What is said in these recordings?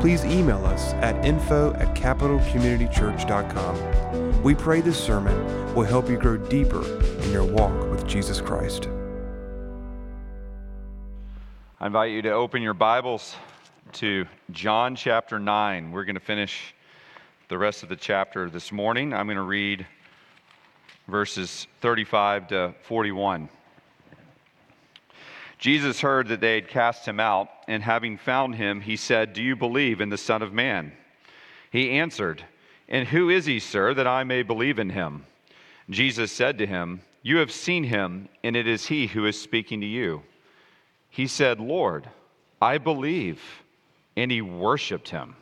please email us at info at capitalcommunitychurch.com. We pray this sermon will help you grow deeper in your walk with Jesus Christ. I invite you to open your Bibles to John chapter 9. We're going to finish the rest of the chapter this morning. I'm going to read verses 35 to 41. Jesus heard that they had cast him out, and having found him, he said, Do you believe in the Son of Man? He answered, And who is he, sir, that I may believe in him? Jesus said to him, You have seen him, and it is he who is speaking to you. He said, Lord, I believe. And he worshiped him.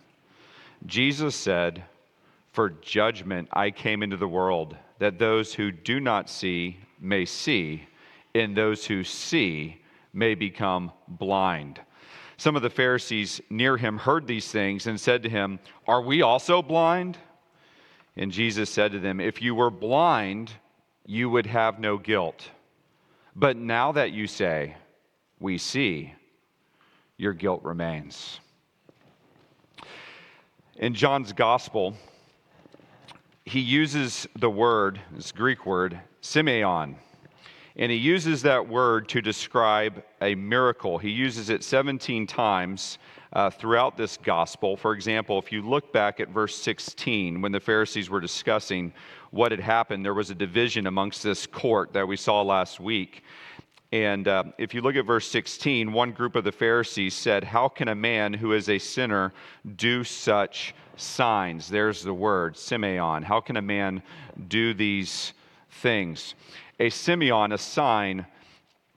Jesus said, For judgment I came into the world, that those who do not see may see, and those who see may become blind. Some of the Pharisees near him heard these things and said to him, Are we also blind? And Jesus said to them, If you were blind, you would have no guilt. But now that you say, We see, your guilt remains. In John's gospel, he uses the word, this Greek word, semeion and he uses that word to describe a miracle. He uses it 17 times uh, throughout this gospel. For example, if you look back at verse 16, when the Pharisees were discussing what had happened, there was a division amongst this court that we saw last week. And uh, if you look at verse 16, one group of the Pharisees said, How can a man who is a sinner do such signs? There's the word, semeion. How can a man do these things? A semeion, a sign,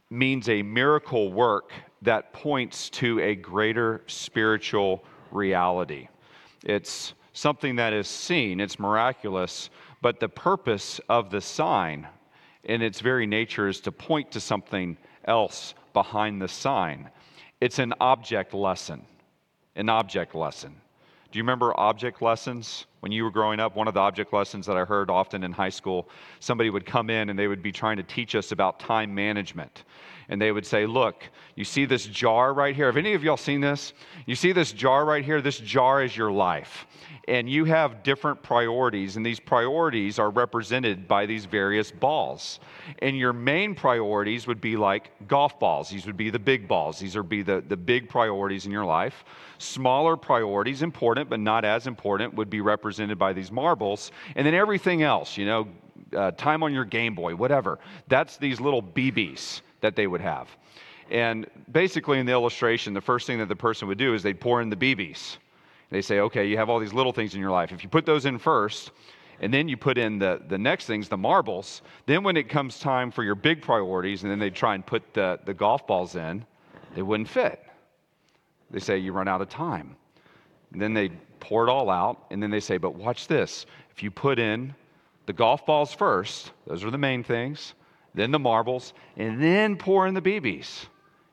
means a miracle work that points to a greater spiritual reality. It's something that is seen, it's miraculous, but the purpose of the sign in its very nature is to point to something else behind the sign. It's an object lesson. An object lesson. Do you remember object lessons? When you were growing up, one of the object lessons that I heard often in high school, somebody would come in and they would be trying to teach us about time management. And they would say, Look, you see this jar right here? Have any of y'all seen this? You see this jar right here? This jar is your life and you have different priorities, and these priorities are represented by these various balls. And your main priorities would be like golf balls. These would be the big balls. These would be the, the big priorities in your life. Smaller priorities, important but not as important, would be represented by these marbles. And then everything else, you know, uh, time on your Game Boy, whatever, that's these little BBs that they would have. And basically, in the illustration, the first thing that the person would do is they'd pour in the BBs they say, okay, you have all these little things in your life. If you put those in first, and then you put in the, the next things, the marbles, then when it comes time for your big priorities, and then they try and put the, the golf balls in, they wouldn't fit. They say, you run out of time. And then they pour it all out, and then they say, but watch this. If you put in the golf balls first, those are the main things, then the marbles, and then pour in the BBs,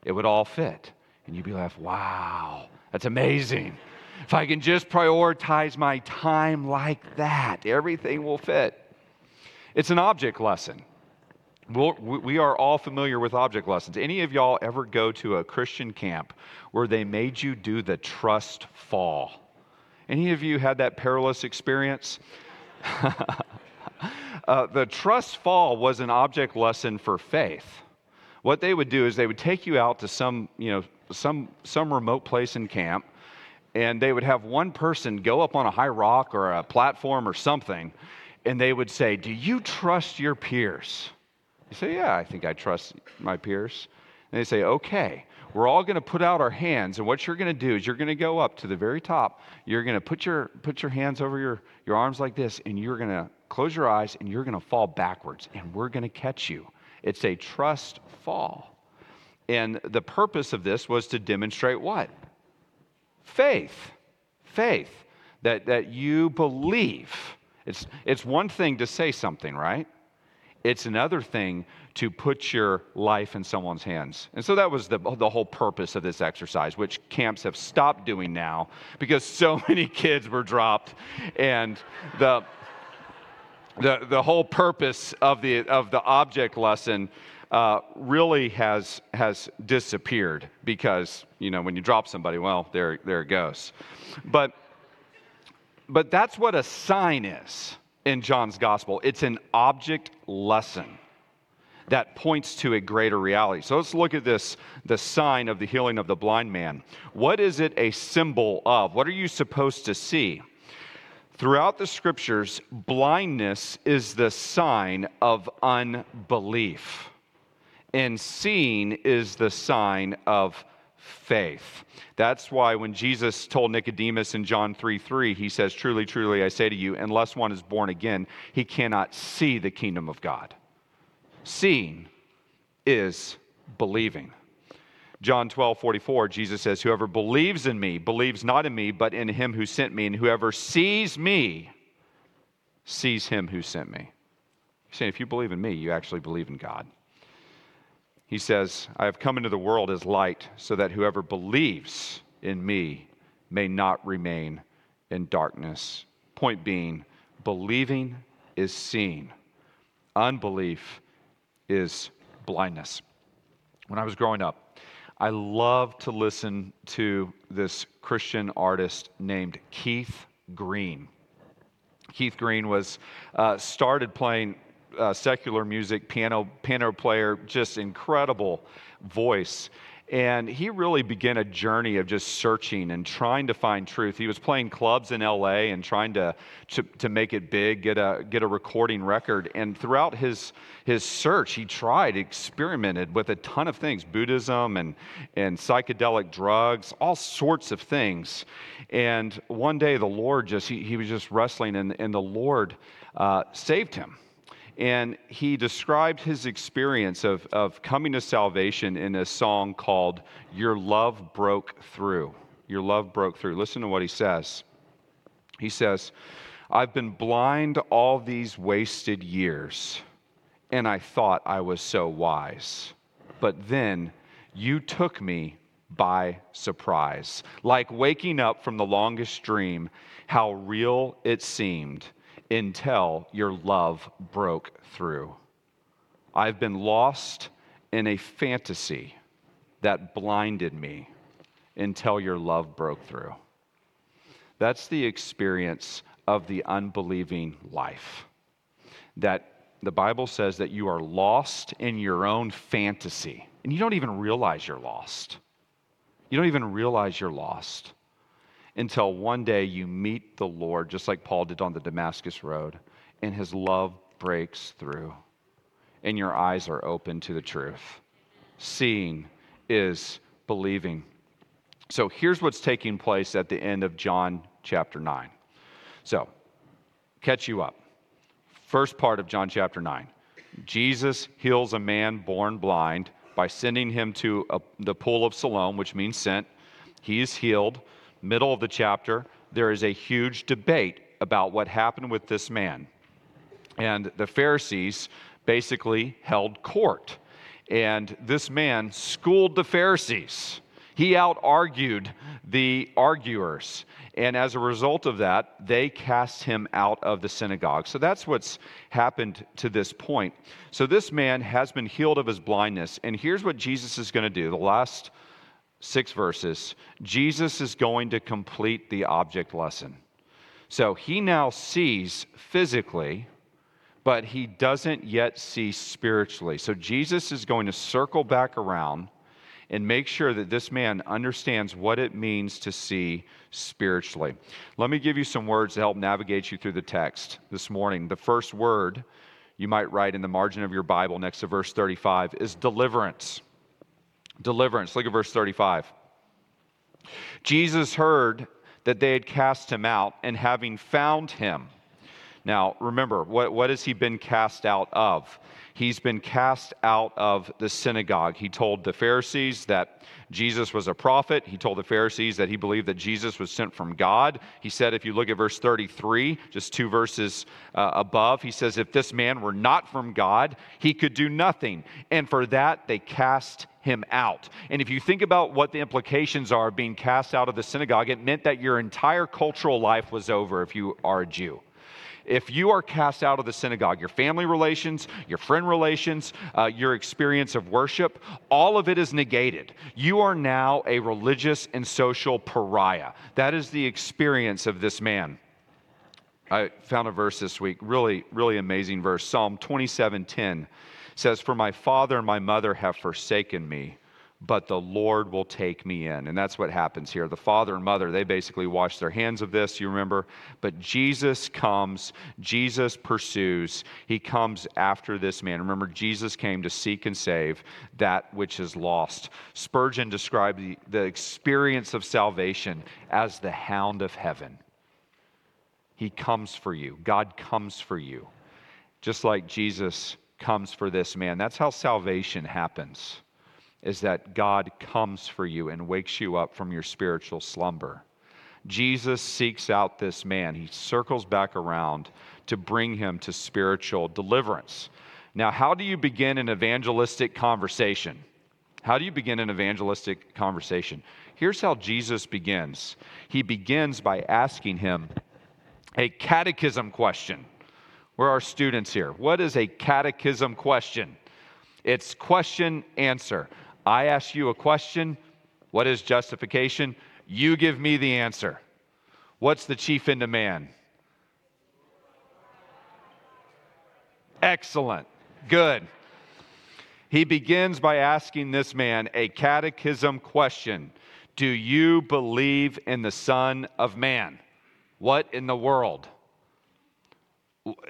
it would all fit. And you'd be like, wow, that's amazing. If I can just prioritize my time like that, everything will fit. It's an object lesson. We we are all familiar with object lessons. Any of y'all ever go to a Christian camp where they made you do the trust fall? Any of you had that perilous experience? uh, the trust fall was an object lesson for faith. What they would do is they would take you out to some, you know, some, some remote place in camp and they would have one person go up on a high rock or a platform or something, and they would say, Do you trust your peers? You say, Yeah, I think I trust my peers. And they say, Okay, we're all going to put out our hands, and what you're going to do is you're going to go up to the very top. You're going to put your, put your hands over your, your arms like this, and you're going to close your eyes, and you're going to fall backwards, and we're going to catch you. It's a trust fall. And the purpose of this was to demonstrate what? Faith. Faith. that, that you believe. It's, it's one thing to say something, right? It's another thing to put your life in someone's hands. And so that was the, the whole purpose of this exercise, which camps have stopped doing now because so many kids were dropped. And the, the, the whole purpose of the, of the object lesson uh, really has, has disappeared because, you know, when you drop somebody, well, there, there it goes. But, but that's what a sign is in John's gospel it's an object lesson that points to a greater reality. So let's look at this the sign of the healing of the blind man. What is it a symbol of? What are you supposed to see? Throughout the scriptures, blindness is the sign of unbelief, and seeing is the sign of faith. That's why when Jesus told Nicodemus in John 3 3, he says, Truly, truly, I say to you, unless one is born again, he cannot see the kingdom of God. Seeing is believing. John 12, 44, Jesus says, Whoever believes in me believes not in me, but in him who sent me. And whoever sees me sees him who sent me. He's saying, if you believe in me, you actually believe in God. He says, I have come into the world as light, so that whoever believes in me may not remain in darkness. Point being, believing is seeing, unbelief is blindness. When I was growing up, I loved to listen to this Christian artist named Keith Green. Keith Green was uh, started playing uh, secular music, piano piano player, just incredible voice. And he really began a journey of just searching and trying to find truth. He was playing clubs in LA and trying to, to, to, make it big, get a, get a recording record. And throughout his, his search, he tried, experimented with a ton of things Buddhism and, and psychedelic drugs, all sorts of things. And one day, the Lord just, he, he was just wrestling, and, and the Lord uh, saved him and he described his experience of, of coming to salvation in a song called Your Love Broke Through. Your Love Broke Through. Listen to what he says. He says, I've been blind all these wasted years, and I thought I was so wise. But then you took me by surprise. Like waking up from the longest dream, how real it seemed until your love broke through. I've been lost in a fantasy that blinded me until your love broke through. That's the experience of the unbelieving life. That the Bible says that you are lost in your own fantasy, and you don't even realize you're lost. You don't even realize you're lost until one day you meet the Lord, just like Paul did on the Damascus Road, and his love breaks through, and your eyes are open to the truth. Seeing is believing. So here's what's taking place at the end of John chapter 9. So, catch you up. First part of John chapter 9. Jesus heals a man born blind by sending him to a, the pool of Siloam, which means sent. He is healed middle of the chapter, there is a huge debate about what happened with this man. And the Pharisees basically held court. And this man schooled the Pharisees. He out argued the arguers. And as a result of that, they cast him out of the synagogue. So that's what's happened to this point. So this man has been healed of his blindness. And here's what Jesus is going to do. The last six verses, Jesus is going to complete the object lesson. So he now sees physically, but he doesn't yet see spiritually. So Jesus is going to circle back around and make sure that this man understands what it means to see spiritually. Let me give you some words to help navigate you through the text this morning. The first word you might write in the margin of your Bible next to verse 35 is deliverance deliverance. Look at verse 35. Jesus heard that they had cast him out, and having found him, now remember, what, what has he been cast out of? He's been cast out of the synagogue. He told the Pharisees that Jesus was a prophet. He told the Pharisees that he believed that Jesus was sent from God. He said, if you look at verse 33, just two verses uh, above, he says, If this man were not from God, he could do nothing. And for that, they cast him out. And if you think about what the implications are of being cast out of the synagogue, it meant that your entire cultural life was over if you are a Jew if you are cast out of the synagogue, your family relations, your friend relations, uh, your experience of worship, all of it is negated. You are now a religious and social pariah. That is the experience of this man. I found a verse this week, really, really amazing verse. Psalm 27 10 says, For my father and my mother have forsaken me but the Lord will take me in. And that's what happens here. The father and mother, they basically wash their hands of this, you remember? But Jesus comes, Jesus pursues, he comes after this man. Remember, Jesus came to seek and save that which is lost. Spurgeon described the, the experience of salvation as the hound of heaven. He comes for you, God comes for you, just like Jesus comes for this man. That's how salvation happens is that God comes for you and wakes you up from your spiritual slumber. Jesus seeks out this man. He circles back around to bring him to spiritual deliverance. Now, how do you begin an evangelistic conversation? How do you begin an evangelistic conversation? Here's how Jesus begins He begins by asking him a catechism question. Where are our students here? What is a catechism question? It's question answer. I ask you a question What is justification? You give me the answer. What's the chief end of man? Excellent. Good. He begins by asking this man a catechism question Do you believe in the Son of Man? What in the world?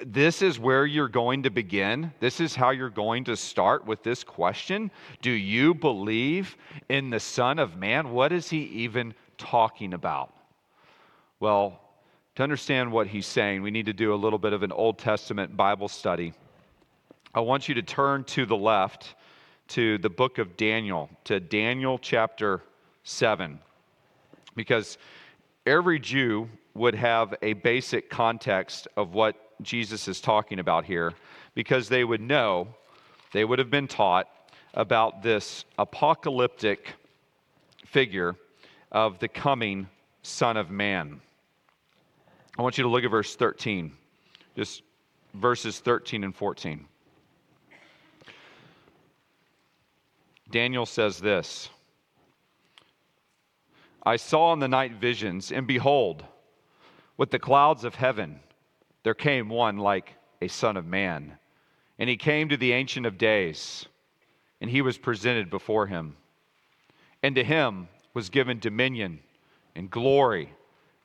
This is where you're going to begin. This is how you're going to start with this question. Do you believe in the Son of Man? What is he even talking about? Well, to understand what he's saying, we need to do a little bit of an Old Testament Bible study. I want you to turn to the left to the book of Daniel, to Daniel chapter 7, because every Jew would have a basic context of what Jesus is talking about here because they would know, they would have been taught about this apocalyptic figure of the coming Son of Man. I want you to look at verse 13, just verses 13 and 14. Daniel says this I saw in the night visions, and behold, with the clouds of heaven, there came one like a son of man. And he came to the Ancient of Days, and he was presented before him. And to him was given dominion and glory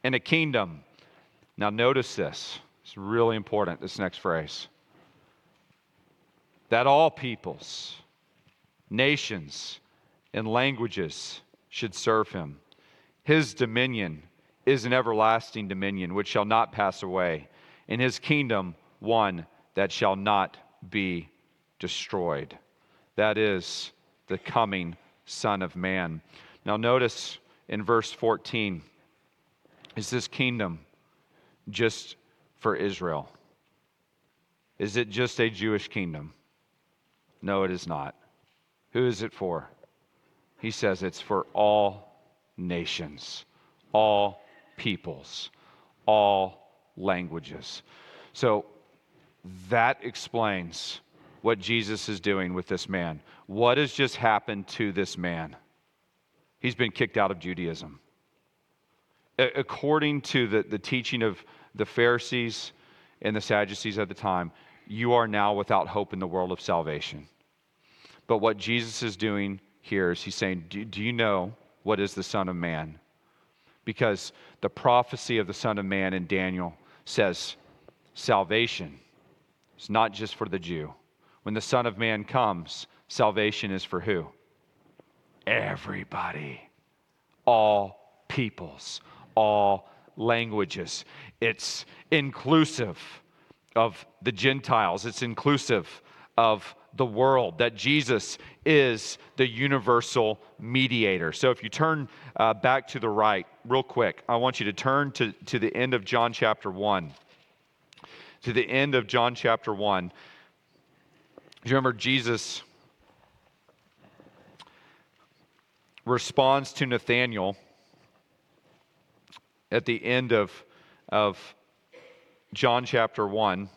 and a kingdom. Now, notice this. It's really important, this next phrase. That all peoples, nations, and languages should serve him. His dominion is an everlasting dominion which shall not pass away in his kingdom one that shall not be destroyed. That is the coming Son of Man. Now, notice in verse 14 is this kingdom just for Israel? Is it just a Jewish kingdom? No, it is not. Who is it for? He says it's for all nations, all peoples, all languages. So that explains what Jesus is doing with this man. What has just happened to this man? He's been kicked out of Judaism. According to the, the teaching of the Pharisees and the Sadducees at the time, you are now without hope in the world of salvation. But what Jesus is doing here is he's saying, Do, do you know what is the Son of Man? Because the prophecy of the Son of Man in Daniel says salvation is not just for the Jew. When the Son of Man comes, salvation is for who? Everybody, all peoples, all languages. It's inclusive of the Gentiles, it's inclusive of the world, that Jesus is the universal mediator. So if you turn uh, back to the right, real quick, I want you to turn to, to the end of John chapter 1. To the end of John chapter 1. Do you remember Jesus responds to Nathanael at the end of, of John chapter 1?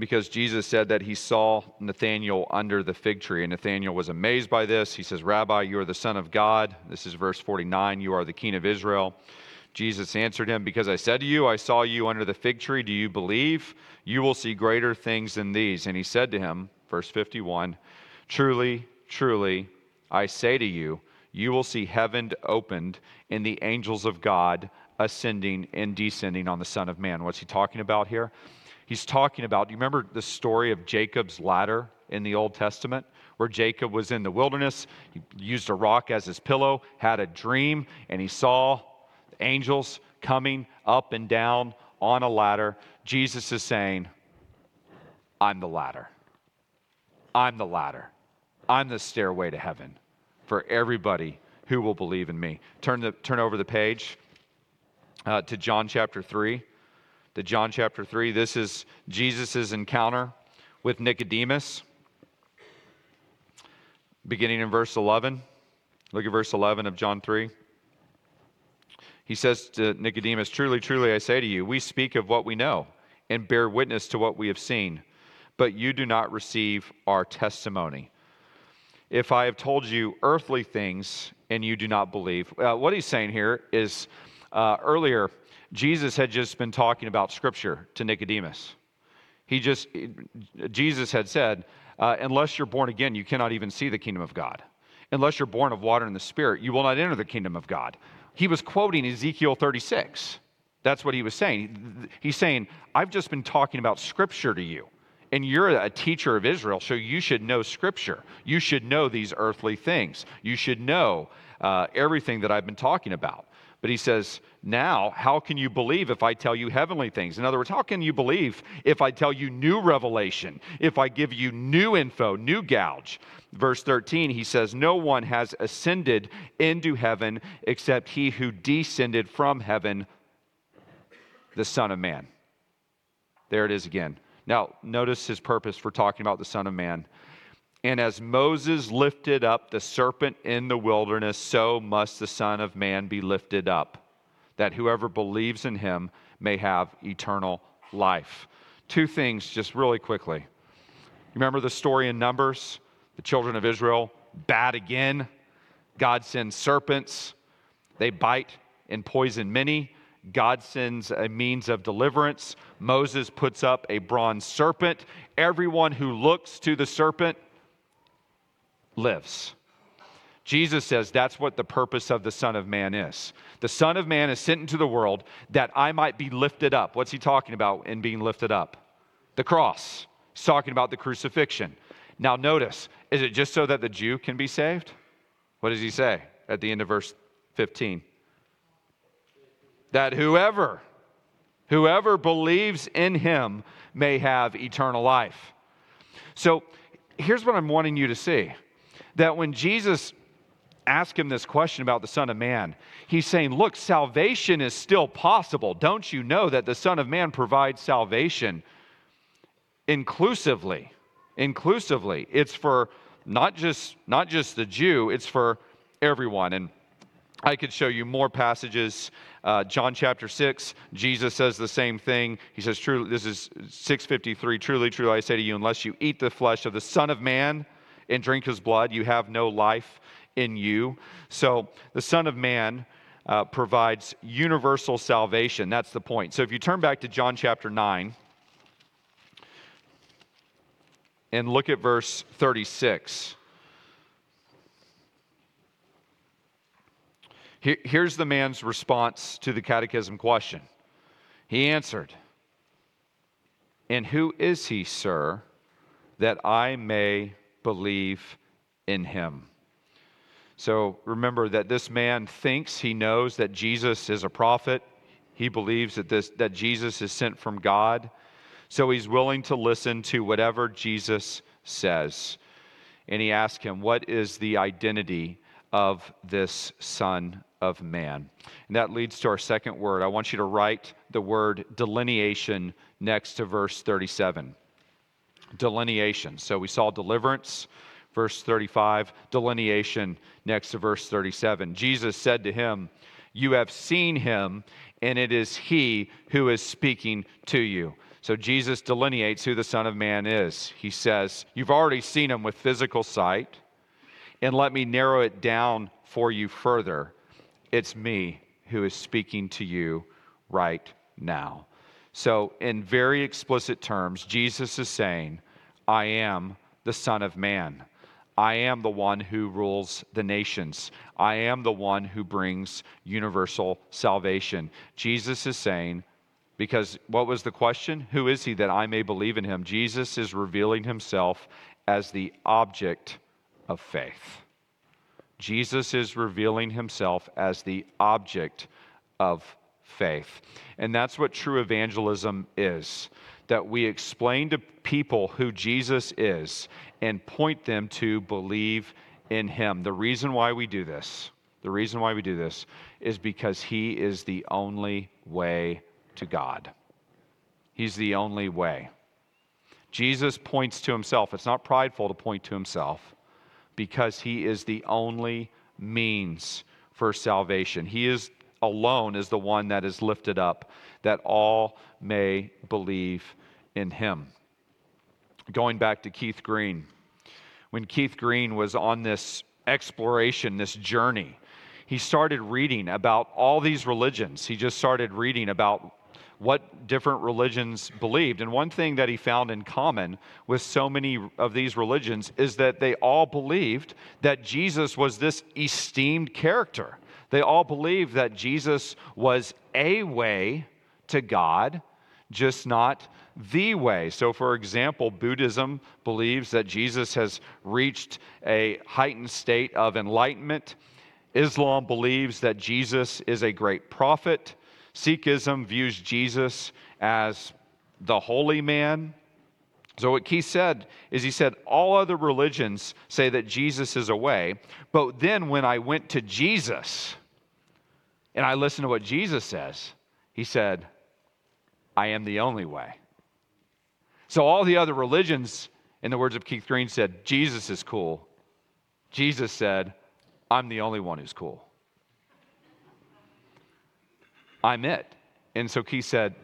Because Jesus said that he saw Nathanael under the fig tree, and Nathanael was amazed by this. He says, Rabbi, you are the Son of God. This is verse 49. You are the King of Israel. Jesus answered him, Because I said to you, I saw you under the fig tree. Do you believe? You will see greater things than these. And he said to him, verse 51, Truly, truly, I say to you, you will see heaven opened and the angels of God ascending and descending on the Son of Man. What's he talking about here? He's talking about. Do you remember the story of Jacob's ladder in the Old Testament? Where Jacob was in the wilderness, he used a rock as his pillow, had a dream, and he saw angels coming up and down on a ladder. Jesus is saying, I'm the ladder. I'm the ladder. I'm the stairway to heaven for everybody who will believe in me. Turn, the, turn over the page uh, to John chapter 3 to John chapter 3. This is Jesus' encounter with Nicodemus, beginning in verse 11. Look at verse 11 of John 3. He says to Nicodemus, Truly, truly, I say to you, we speak of what we know and bear witness to what we have seen, but you do not receive our testimony. If I have told you earthly things and you do not believe, uh, what he's saying here is uh, earlier, Jesus had just been talking about Scripture to Nicodemus. He just, Jesus had said, uh, unless you're born again, you cannot even see the kingdom of God. Unless you're born of water and the Spirit, you will not enter the kingdom of God. He was quoting Ezekiel 36. That's what he was saying. He's saying, I've just been talking about Scripture to you. And you're a teacher of Israel, so you should know Scripture. You should know these earthly things. You should know uh, everything that I've been talking about. But he says, Now, how can you believe if I tell you heavenly things? In other words, how can you believe if I tell you new revelation, if I give you new info, new gouge? Verse 13, he says, No one has ascended into heaven except he who descended from heaven, the Son of Man. There it is again. Now, notice his purpose for talking about the Son of Man. And as Moses lifted up the serpent in the wilderness, so must the Son of Man be lifted up, that whoever believes in him may have eternal life. Two things, just really quickly. Remember the story in Numbers? The children of Israel bad again. God sends serpents, they bite and poison many. God sends a means of deliverance. Moses puts up a bronze serpent. Everyone who looks to the serpent lives. Jesus says that's what the purpose of the Son of Man is. The Son of Man is sent into the world that I might be lifted up. What's he talking about in being lifted up? The cross. He's talking about the crucifixion. Now, notice, is it just so that the Jew can be saved? What does he say at the end of verse 15? That whoever, whoever believes in him may have eternal life. So here's what I'm wanting you to see that when Jesus asked him this question about the Son of Man, he's saying, Look, salvation is still possible. Don't you know that the Son of Man provides salvation inclusively? Inclusively. It's for not just not just the Jew, it's for everyone. And I could show you more passages. Uh, John chapter 6, Jesus says the same thing. He says, Truly, this is 653, truly, truly, I say to you, unless you eat the flesh of the Son of Man, and drink his blood, you have no life in you. So the Son of Man uh, provides universal salvation. That's the point. So if you turn back to John chapter 9 and look at verse 36. here's the man's response to the catechism question. He answered, And who is he, sir, that I may believe in him. So remember that this man thinks he knows that Jesus is a prophet. He believes that, this, that Jesus is sent from God. So he's willing to listen to whatever Jesus says. And he asks him, What is the identity of this Son of Man? And that leads to our second word. I want you to write the word delineation next to verse 37. Delineation. So we saw deliverance, verse 35, delineation next to verse 37. Jesus said to him, You have seen him, and it is he who is speaking to you. So Jesus delineates who the Son of Man is. He says, You've already seen him with physical sight, and let me narrow it down for you further. It's me who is speaking to you right now. So, in very explicit terms, Jesus is saying, I am the Son of Man. I am the one who rules the nations. I am the one who brings universal salvation. Jesus is saying, because what was the question? Who is he that I may believe in him? Jesus is revealing himself as the object of faith. Jesus is revealing himself as the object of faith. And that's what true evangelism is that we explain to people who Jesus is and point them to believe in him. The reason why we do this, the reason why we do this is because he is the only way to God. He's the only way. Jesus points to himself. It's not prideful to point to himself because he is the only means for salvation. He is alone is the one that is lifted up that all may believe in him. Going back to Keith Green, when Keith Green was on this exploration, this journey, he started reading about all these religions. He just started reading about what different religions believed. And one thing that he found in common with so many of these religions is that they all believed that Jesus was this esteemed character. They all believed that Jesus was a way to God, just not the way. So, for example, Buddhism believes that Jesus has reached a heightened state of enlightenment. Islam believes that Jesus is a great prophet. Sikhism views Jesus as the holy man. So, what Keith said is he said, All other religions say that Jesus is a way. But then when I went to Jesus and I listened to what Jesus says, he said, I am the only way. So, all the other religions, in the words of Keith Green, said, Jesus is cool. Jesus said, I'm the only one who's cool. I'm it. And so Keith said,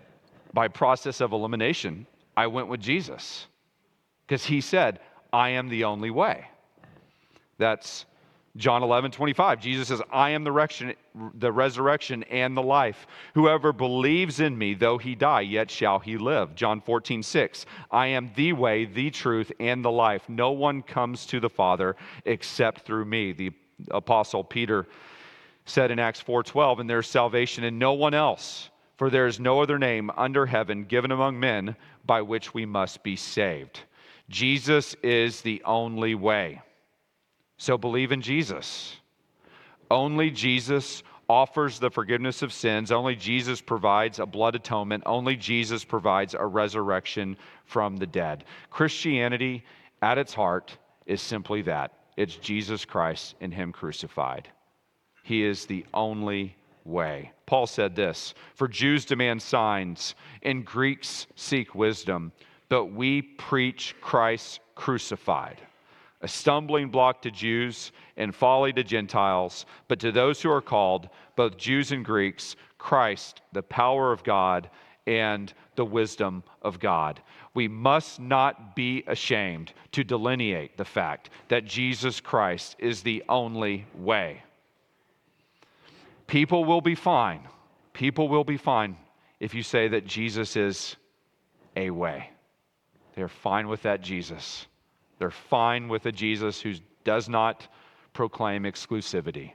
by process of elimination, I went with Jesus because he said, I am the only way. That's John 11, 25. Jesus says, I am the, resurrection and the life. Whoever believes in me, though he die, yet shall he live. John 14, 6. I am the way, the truth, and the life. No one comes to the Father except through me. The Apostle Peter said in Acts 4:12, and there's salvation in no one else, for there is no other name under heaven given among men by which we must be saved. Jesus is the only way. So believe in Jesus. Only Jesus offers the forgiveness of sins. Only Jesus provides a blood atonement. Only Jesus provides a resurrection from the dead. Christianity, at its heart, is simply that it's Jesus Christ and Him crucified. He is the only way. Paul said this For Jews demand signs, and Greeks seek wisdom, but we preach Christ crucified. A stumbling block to Jews and folly to Gentiles, but to those who are called, both Jews and Greeks, Christ, the power of God and the wisdom of God. We must not be ashamed to delineate the fact that Jesus Christ is the only way. People will be fine. People will be fine if you say that Jesus is a way. They're fine with that Jesus. They're fine with a Jesus who does not proclaim exclusivity.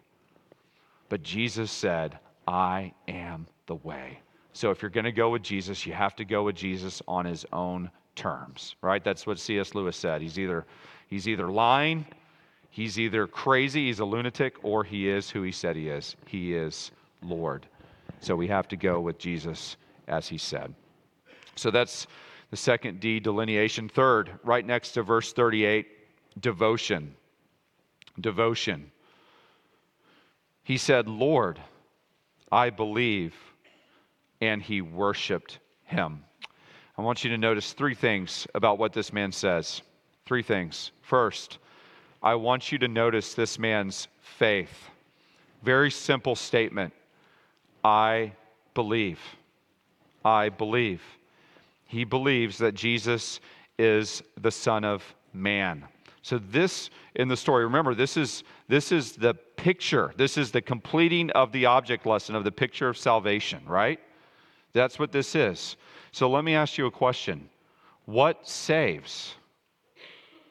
But Jesus said, I am the way. So if you're going to go with Jesus, you have to go with Jesus on his own terms, right? That's what C.S. Lewis said. He's either, he's either lying He's either crazy, he's a lunatic, or he is who he said he is. He is Lord. So we have to go with Jesus as he said. So that's The second D, delineation. Third, right next to verse 38, devotion. Devotion. He said, Lord, I believe. And he worshiped him. I want you to notice three things about what this man says. Three things. First, I want you to notice this man's faith. Very simple statement I believe. I believe. He believes that Jesus is the Son of Man. So this in the story, remember, this is this is the picture. This is the completing of the object lesson of the picture of salvation, right? That's what this is. So let me ask you a question. What saves?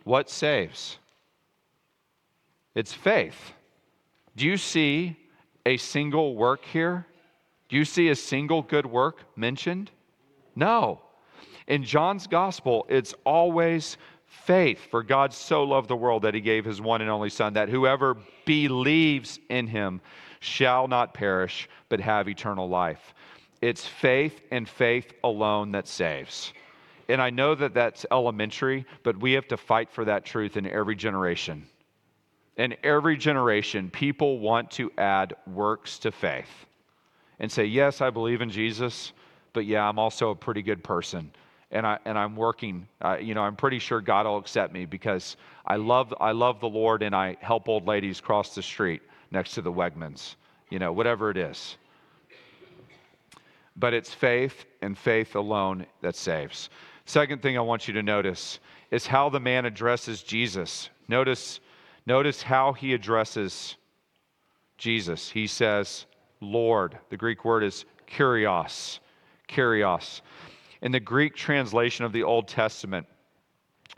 What saves? It's faith. Do you see a single work here? Do you see a single good work mentioned? No. In John's gospel, it's always faith. For God so loved the world that he gave his one and only Son, that whoever believes in him shall not perish, but have eternal life. It's faith and faith alone that saves. And I know that that's elementary, but we have to fight for that truth in every generation. In every generation, people want to add works to faith and say, Yes, I believe in Jesus, but yeah, I'm also a pretty good person. And, I, and I'm working, uh, you know, I'm pretty sure God will accept me because I love, I love the Lord and I help old ladies cross the street next to the Wegmans, you know, whatever it is. But it's faith and faith alone that saves. Second thing I want you to notice is how the man addresses Jesus. Notice, notice how he addresses Jesus. He says, Lord. The Greek word is kurios. Kurios. In the Greek translation of the Old Testament,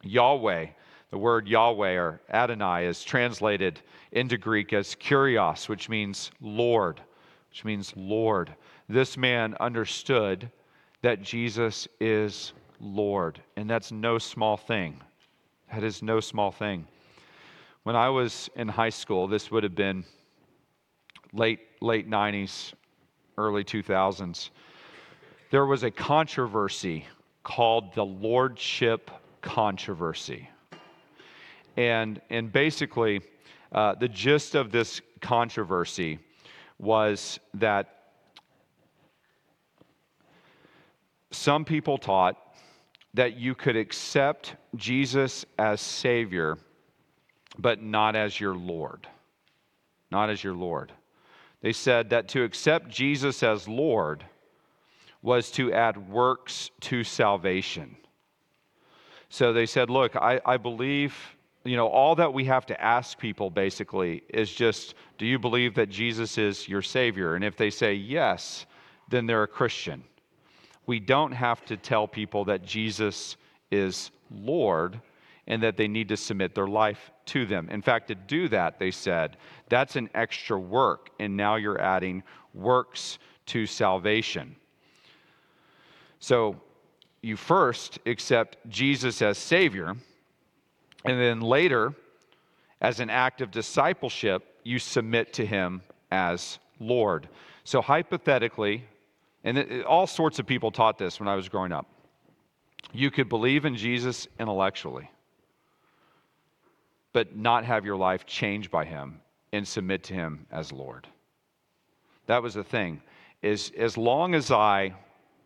Yahweh, the word Yahweh or Adonai, is translated into Greek as kurios, which means Lord, which means Lord. This man understood that Jesus is Lord, and that's no small thing. That is no small thing. When I was in high school, this would have been late late 90s, early 2000s, there was a controversy called the Lordship Controversy. And, and basically, uh, the gist of this controversy was that some people taught that you could accept Jesus as Savior, but not as your Lord. Not as your Lord. They said that to accept Jesus as Lord was to add works to salvation. So they said, Look, I, I believe, you know, all that we have to ask people basically is just, Do you believe that Jesus is your Savior? And if they say yes, then they're a Christian. We don't have to tell people that Jesus is Lord and that they need to submit their life to them. In fact, to do that, they said, that's an extra work, and now you're adding works to salvation. So you first accept Jesus as Savior, and then later, as an act of discipleship, you submit to Him as Lord. So hypothetically, and all sorts of people taught this when I was growing up, you could believe in Jesus intellectually but not have your life changed by him and submit to him as Lord. That was the thing. Is as long as I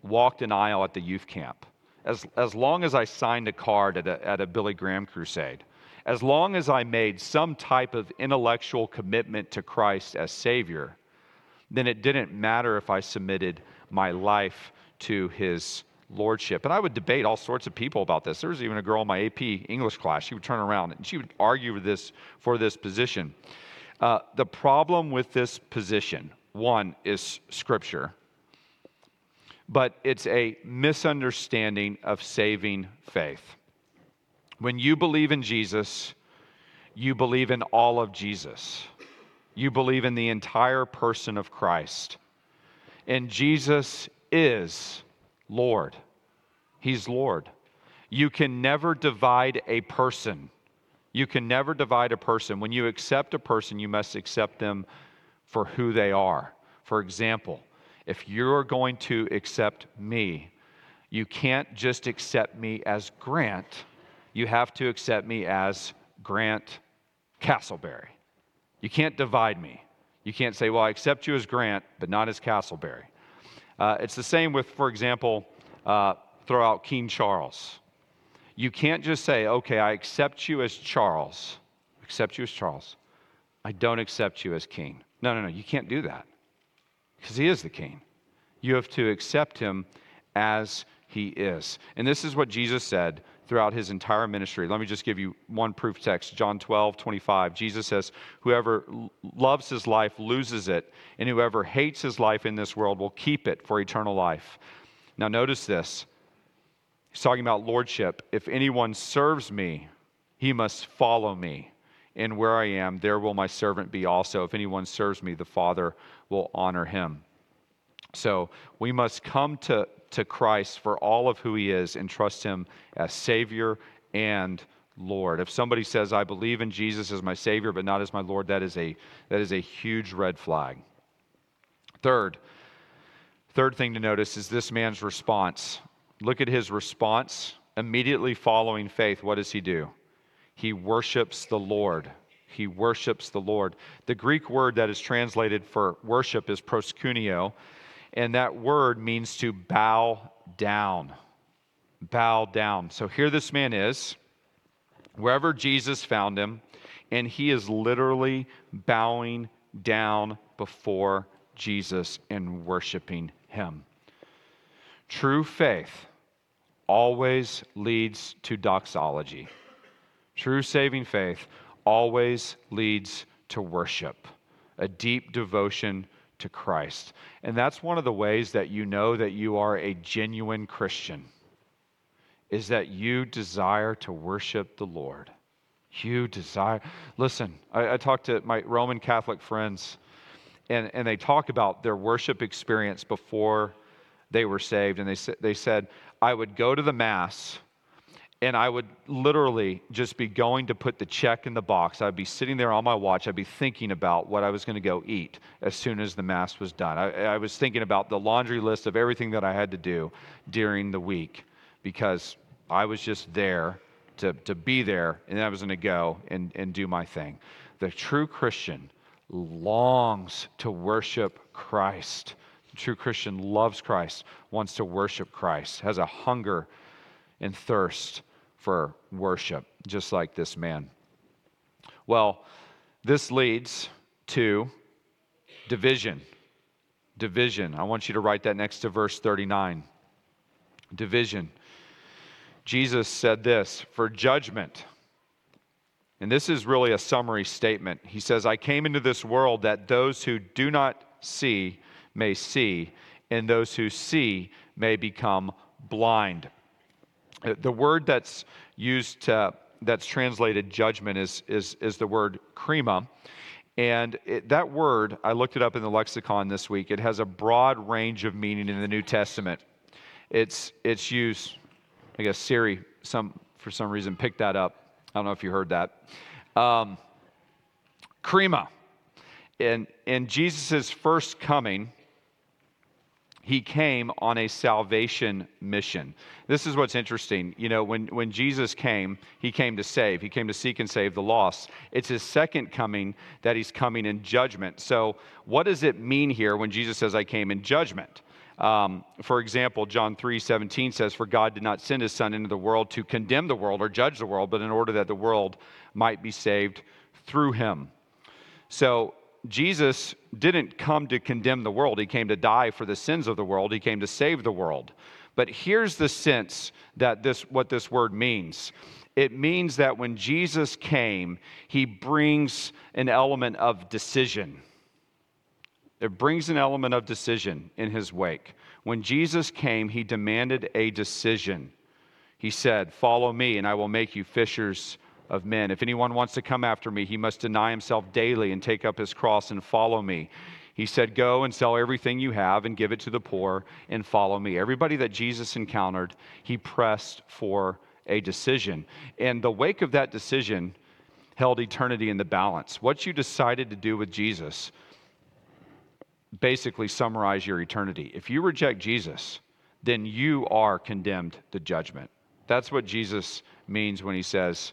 walked an aisle at the youth camp, as, as long as I signed a card at a, at a Billy Graham crusade, as long as I made some type of intellectual commitment to Christ as Savior, then it didn't matter if I submitted my life to His lordship. And I would debate all sorts of people about this. There was even a girl in my AP English class. She would turn around and she would argue for this, for this position. Uh, the problem with this position, one, is scripture, but it's a misunderstanding of saving faith. When you believe in Jesus, you believe in all of Jesus. You believe in the entire person of Christ. And Jesus is Lord. He's Lord. You can never divide a person. You can never divide a person. When you accept a person, you must accept them for who they are. For example, if you're going to accept me, You can't just accept me as Grant, you have to accept me as Grant Castleberry. You can't divide me. You can't say, well, I accept you as Grant, but not as Castleberry. Uh, it's the same with, for example, uh, throw out King Charles. You can't just say, okay, I accept you as Charles, accept you as Charles. I don't accept you as king. No, no, no, you can't do that because he is the king. You have to accept him as he is. And this is what Jesus said throughout his entire ministry. Let me just give you one proof text John 12, 25. Jesus says, Whoever loves his life loses it, and whoever hates his life in this world will keep it for eternal life. Now, notice this. He's talking about lordship. If anyone serves me, he must follow me. And where I am, there will my servant be also. If anyone serves me, the Father will honor him. So we must come to, to Christ for all of who he is and trust him as Savior and Lord. If somebody says, I believe in Jesus as my Savior, but not as my Lord, that is a, that is a huge red flag. Third, third thing to notice is this man's response. Look at his response. Immediately following faith, what does he do? He worships the Lord. He worships the Lord. The Greek word that is translated for worship is proskuneo, and that word means to bow down. Bow down. So here this man is, wherever Jesus found him, and he is literally bowing down before Jesus and worshiping him. True faith always leads to doxology. True saving faith always leads to worship, a deep devotion to Christ. And that's one of the ways that you know that you are a genuine Christian is that you desire to worship the Lord. You desire. Listen, I, I talked to my Roman Catholic friends, and, and they talk about their worship experience before they were saved. And they, they said, I would go to the Mass and I would literally just be going to put the check in the box. I'd be sitting there on my watch. I'd be thinking about what I was going to go eat as soon as the Mass was done. I, I, was thinking about the laundry list of everything that I had to do during the week because I was just there to, to be there and I was going to go and, and do my thing. The true Christian longs to worship Christ. The true Christian loves Christ, wants to worship Christ, has a hunger and thirst for worship, just like this man. Well, this leads to division. Division. I want you to write that next to verse 39. Division. Jesus said this for judgment. And this is really a summary statement. He says, I came into this world that those who do not see may see, and those who see may become blind. Uh, the word that's used to, that's translated judgment is, is, is the word krima. And it, that word, I looked it up in the lexicon this week. It has a broad range of meaning in the New Testament. It's, it's used, I guess Siri, some, for some reason, picked that up. I don't know if you heard that. Um, krima. In, in Jesus' first coming, he came on a salvation mission. This is what's interesting. You know, when, when Jesus came, he came to save, he came to seek and save the lost. It's his second coming that he's coming in judgment. So, what does it mean here when Jesus says, I came in judgment? Um, for example, John 3 17 says, For God did not send his Son into the world to condemn the world or judge the world, but in order that the world might be saved through him. So, Jesus didn't come to condemn the world, he came to die for the sins of the world, he came to save the world. But here's the sense that this what this word means. It means that when Jesus came, he brings an element of decision. It brings an element of decision in his wake. When Jesus came, he demanded a decision. He said, Follow me, and I will make you fishers of men. If anyone wants to come after me, he must deny himself daily and take up his cross and follow me. He said, Go and sell everything you have and give it to the poor and follow me. Everybody that Jesus encountered, he pressed for a decision. And the wake of that decision held eternity in the balance. What you decided to do with Jesus basically summarize your eternity. If you reject Jesus, then you are condemned to judgment. That's what Jesus means when he says,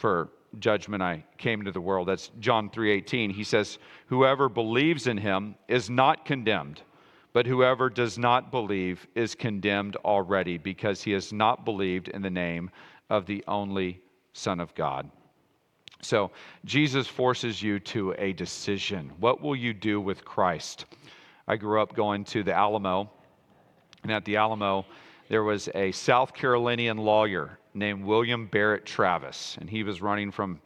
For judgment I came into the world. That's John 3:18. He says, "Whoever believes in him is not condemned, but whoever does not believe is condemned already because he has not believed in the name of the only Son of God." So, Jesus forces you to a decision. What will you do with Christ? I grew up going to the Alamo, and at the Alamo, there was a South Carolinian lawyer named William Barrett Travis, and he was running from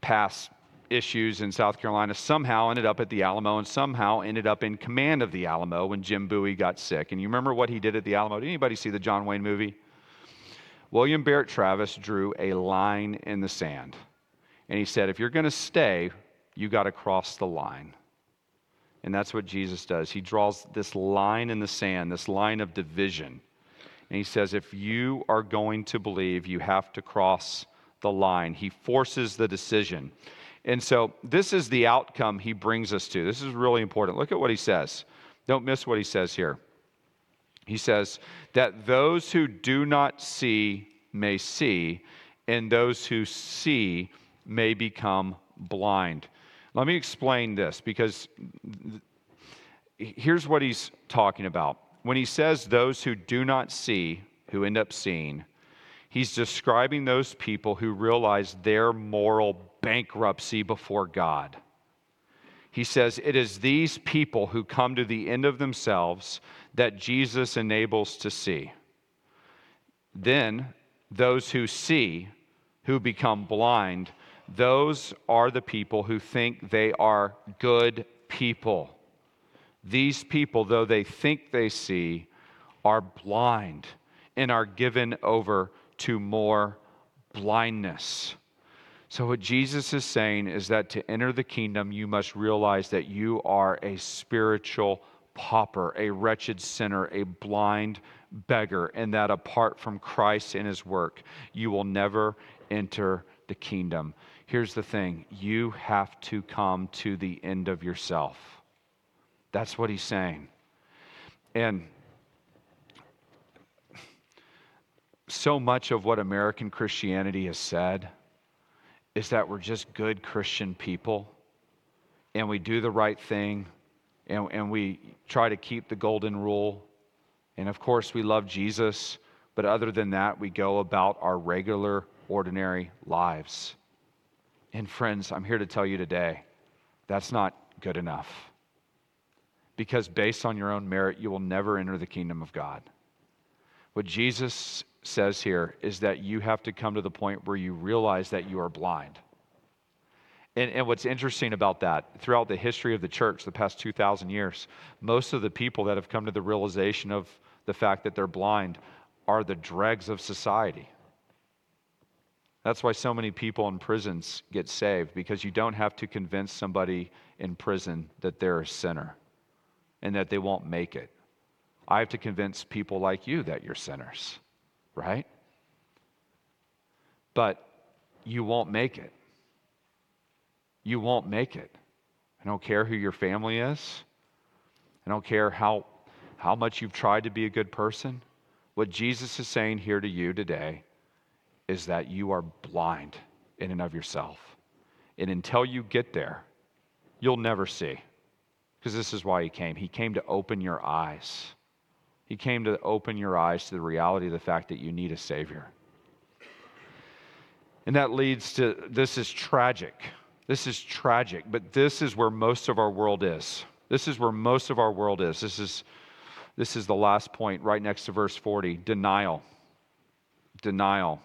past issues in South Carolina. Somehow ended up at the Alamo, and somehow ended up in command of the Alamo when Jim Bowie got sick. And you remember what he did at the Alamo? Did anybody see the John Wayne movie? William Barrett Travis drew a line in the sand, and he said, "If you're going to stay, you got to cross the line." And that's what Jesus does. He draws this line in the sand, this line of division. And he says, if you are going to believe, you have to cross the line. He forces the decision. And so this is the outcome he brings us to. This is really important. Look at what he says. Don't miss what he says here. He says, that those who do not see may see, and those who see may become blind. Let me explain this because here's what he's talking about. When he says those who do not see, who end up seeing, he's describing those people who realize their moral bankruptcy before God. He says it is these people who come to the end of themselves that Jesus enables to see. Then those who see, who become blind, those are the people who think they are good people. These people, though they think they see, are blind and are given over to more blindness. So, what Jesus is saying is that to enter the kingdom, you must realize that you are a spiritual pauper, a wretched sinner, a blind beggar, and that apart from Christ and his work, you will never enter the kingdom. Here's the thing you have to come to the end of yourself. That's what he's saying. And so much of what American Christianity has said is that we're just good Christian people and we do the right thing and, and we try to keep the golden rule. And of course, we love Jesus, but other than that, we go about our regular, ordinary lives. And friends, I'm here to tell you today that's not good enough. Because based on your own merit, you will never enter the kingdom of God. What Jesus says here is that you have to come to the point where you realize that you are blind. And, and what's interesting about that, throughout the history of the church, the past 2,000 years, most of the people that have come to the realization of the fact that they're blind are the dregs of society. That's why so many people in prisons get saved, because you don't have to convince somebody in prison that they're a sinner and that they won't make it. I have to convince people like you that you're sinners, right? But you won't make it. You won't make it. I don't care who your family is. I don't care how, how much you've tried to be a good person. What Jesus is saying here to you today is that you are blind in and of yourself. And until you get there, you'll never see. Because this is why he came. He came to open your eyes. He came to open your eyes to the reality of the fact that you need a Savior. And that leads to this is tragic. This is tragic, but this is where most of our world is. This is where most of our world is. This is, this is the last point right next to verse 40 denial. Denial.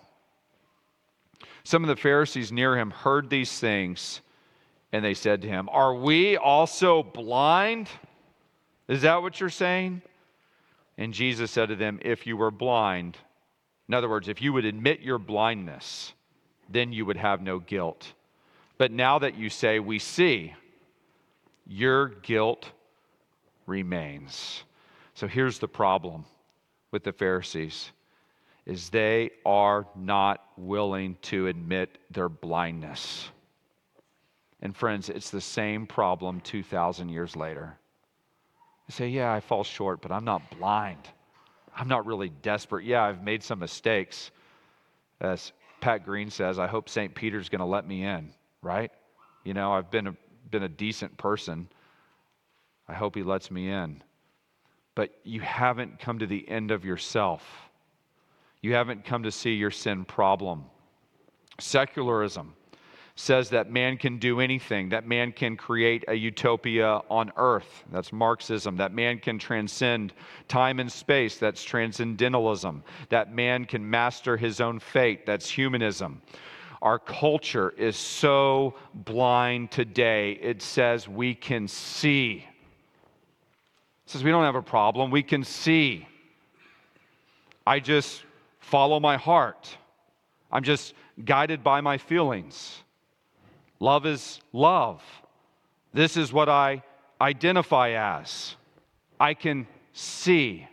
Some of the Pharisees near him heard these things, and they said to him, Are we also blind? Is that what you're saying? And Jesus said to them, If you were blind, in other words, if you would admit your blindness, then you would have no guilt. But now that you say, We see, your guilt remains. So here's the problem with the Pharisees is they are not willing to admit their blindness. And friends, it's the same problem 2,000 years later. You say, Yeah, I fall short, but I'm not blind. I'm not really desperate. Yeah, I've made some mistakes. As Pat Green says, I hope St. Peter's going to let me in, right? You know, I've been a, been a decent person. I hope he lets me in. But you haven't come to the end of yourself. You haven't come to see your sin problem. Secularism says that man can do anything, that man can create a utopia on earth. That's Marxism. That man can transcend time and space. That's transcendentalism. That man can master his own fate. That's humanism. Our culture is so blind today, it says we can see. It says we don't have a problem, we can see. I just follow my heart. I'm just guided by my feelings. Love is love. This is what I identify as. I can see.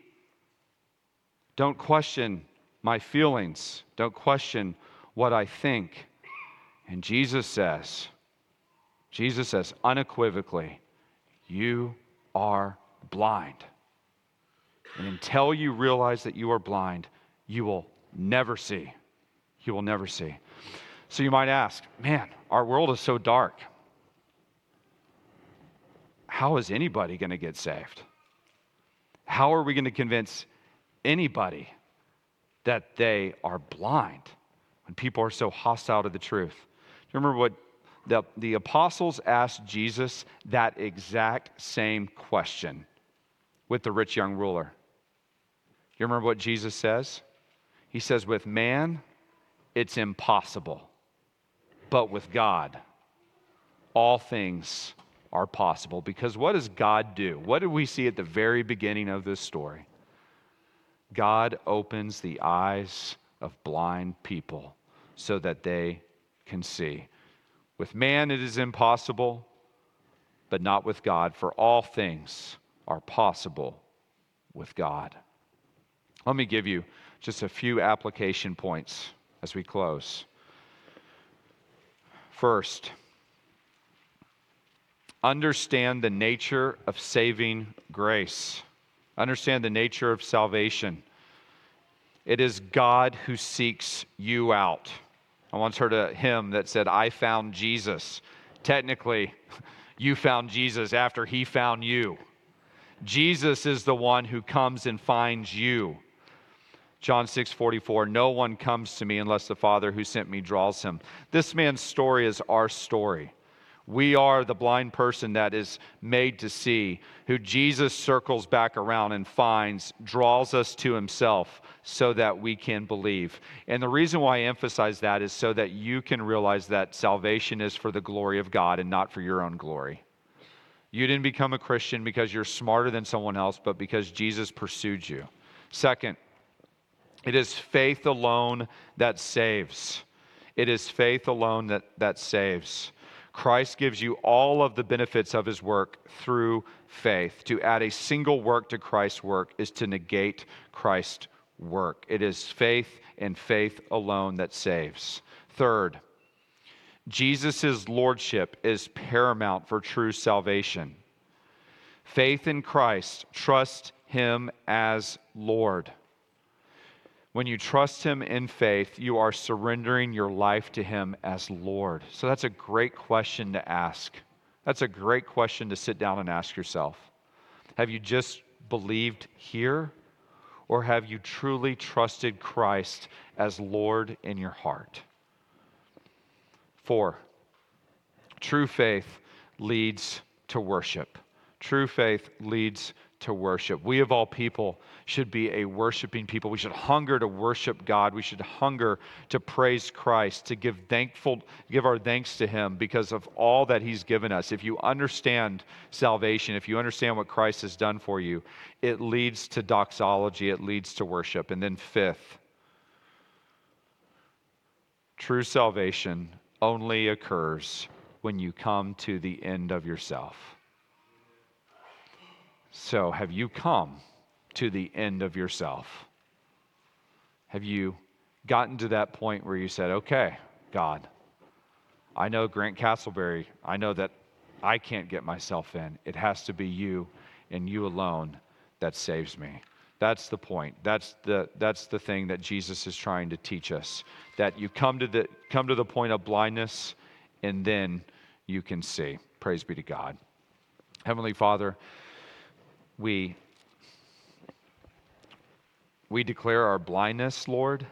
Don't question my feelings. Don't question what I think. And Jesus says, Jesus says unequivocally, You are blind. And until you realize that you are blind, you will never see. You will never see. So you might ask, man, our world is so dark. How is anybody going to get saved? How are we going to convince anybody that they are blind when people are so hostile to the truth? Do you remember what the, the apostles asked Jesus that exact same question with the rich young ruler? Do You remember what Jesus says? He says, With man, it's impossible but with God, all things are possible. Because what does God do? What did we see at the very beginning of this story? God opens the eyes of blind people so that they can see. With man, it is impossible, but not with God, for all things are possible with God. Let me give you just a few application points as we close. First, understand the nature of saving grace. Understand the nature of salvation. It is God who seeks you out. I once heard a hymn that said, I found Jesus. Technically, you found Jesus after he found you. Jesus is the one who comes and finds you. John 6 44, no one comes to me unless the Father who sent me draws him. This man's story is our story. We are the blind person that is made to see, who Jesus circles back around and finds, draws us to himself so that we can believe. And the reason why I emphasize that is so that you can realize that salvation is for the glory of God and not for your own glory. You didn't become a Christian because you're smarter than someone else, but because Jesus pursued you. Second, it is faith alone that saves. It is faith alone that, that saves. Christ gives you all of the benefits of his work through faith. To add a single work to Christ's work is to negate Christ's work. It is faith and faith alone that saves. Third, Jesus' lordship is paramount for true salvation. Faith in Christ, trust him as Lord. When you trust Him in faith, you are surrendering your life to Him as Lord. So that's a great question to ask. That's a great question to sit down and ask yourself. Have you just believed here, or have you truly trusted Christ as Lord in your heart? Four, true faith leads to worship. True faith leads to worship. We, of all people, should be a worshiping people. We should hunger to worship God. We should hunger to praise Christ, to give thankful, give our thanks to Him because of all that He's given us. If you understand salvation, if you understand what Christ has done for you, it leads to doxology, it leads to worship. And then, fifth, true salvation only occurs when you come to the end of yourself. So, have you come to the end of yourself? Have you gotten to that point where you said, okay, God, I know Grant Castleberry, I know that I can't get myself in. It has to be you and you alone that saves me. That's the point. That's the, that's the thing that Jesus is trying to teach us. That you come to, the, come to the point of blindness and then you can see. Praise be to God. Heavenly Father, we, we declare our blindness, Lord,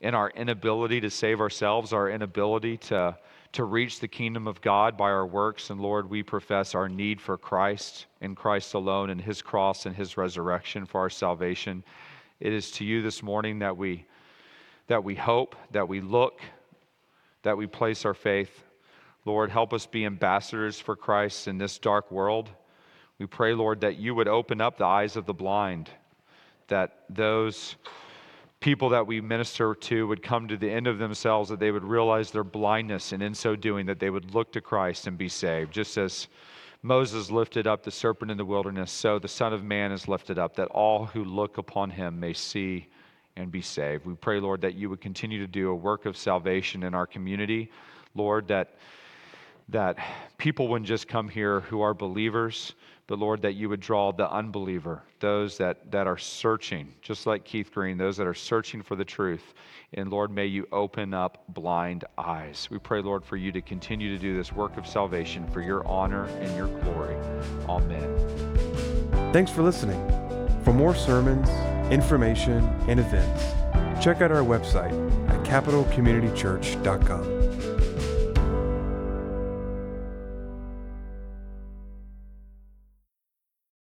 and our inability to save ourselves, our inability to, to reach the kingdom of God by our works. And Lord, we profess our need for Christ and Christ alone and his cross and his resurrection for our salvation. It is to you this morning that we, that we hope, that we look, that we place our faith. Lord, help us be ambassadors for Christ in this dark world. We pray, Lord, that you would open up the eyes of the blind, that those people that we minister to would come to the end of themselves, that they would realize their blindness, and in so doing, that they would look to Christ and be saved. Just as Moses lifted up the serpent in the wilderness, so the Son of Man is lifted up, that all who look upon him may see and be saved. We pray, Lord, that you would continue to do a work of salvation in our community. Lord, that that people wouldn't just come here who are believers, but Lord, that you would draw the unbeliever, those that, that are searching, just like Keith Green, those that are searching for the truth. And Lord, may you open up blind eyes. We pray, Lord, for you to continue to do this work of salvation for your honor and your glory. Amen. Thanks for listening. For more sermons, information, and events, check out our website at capitalcommunitychurch.com.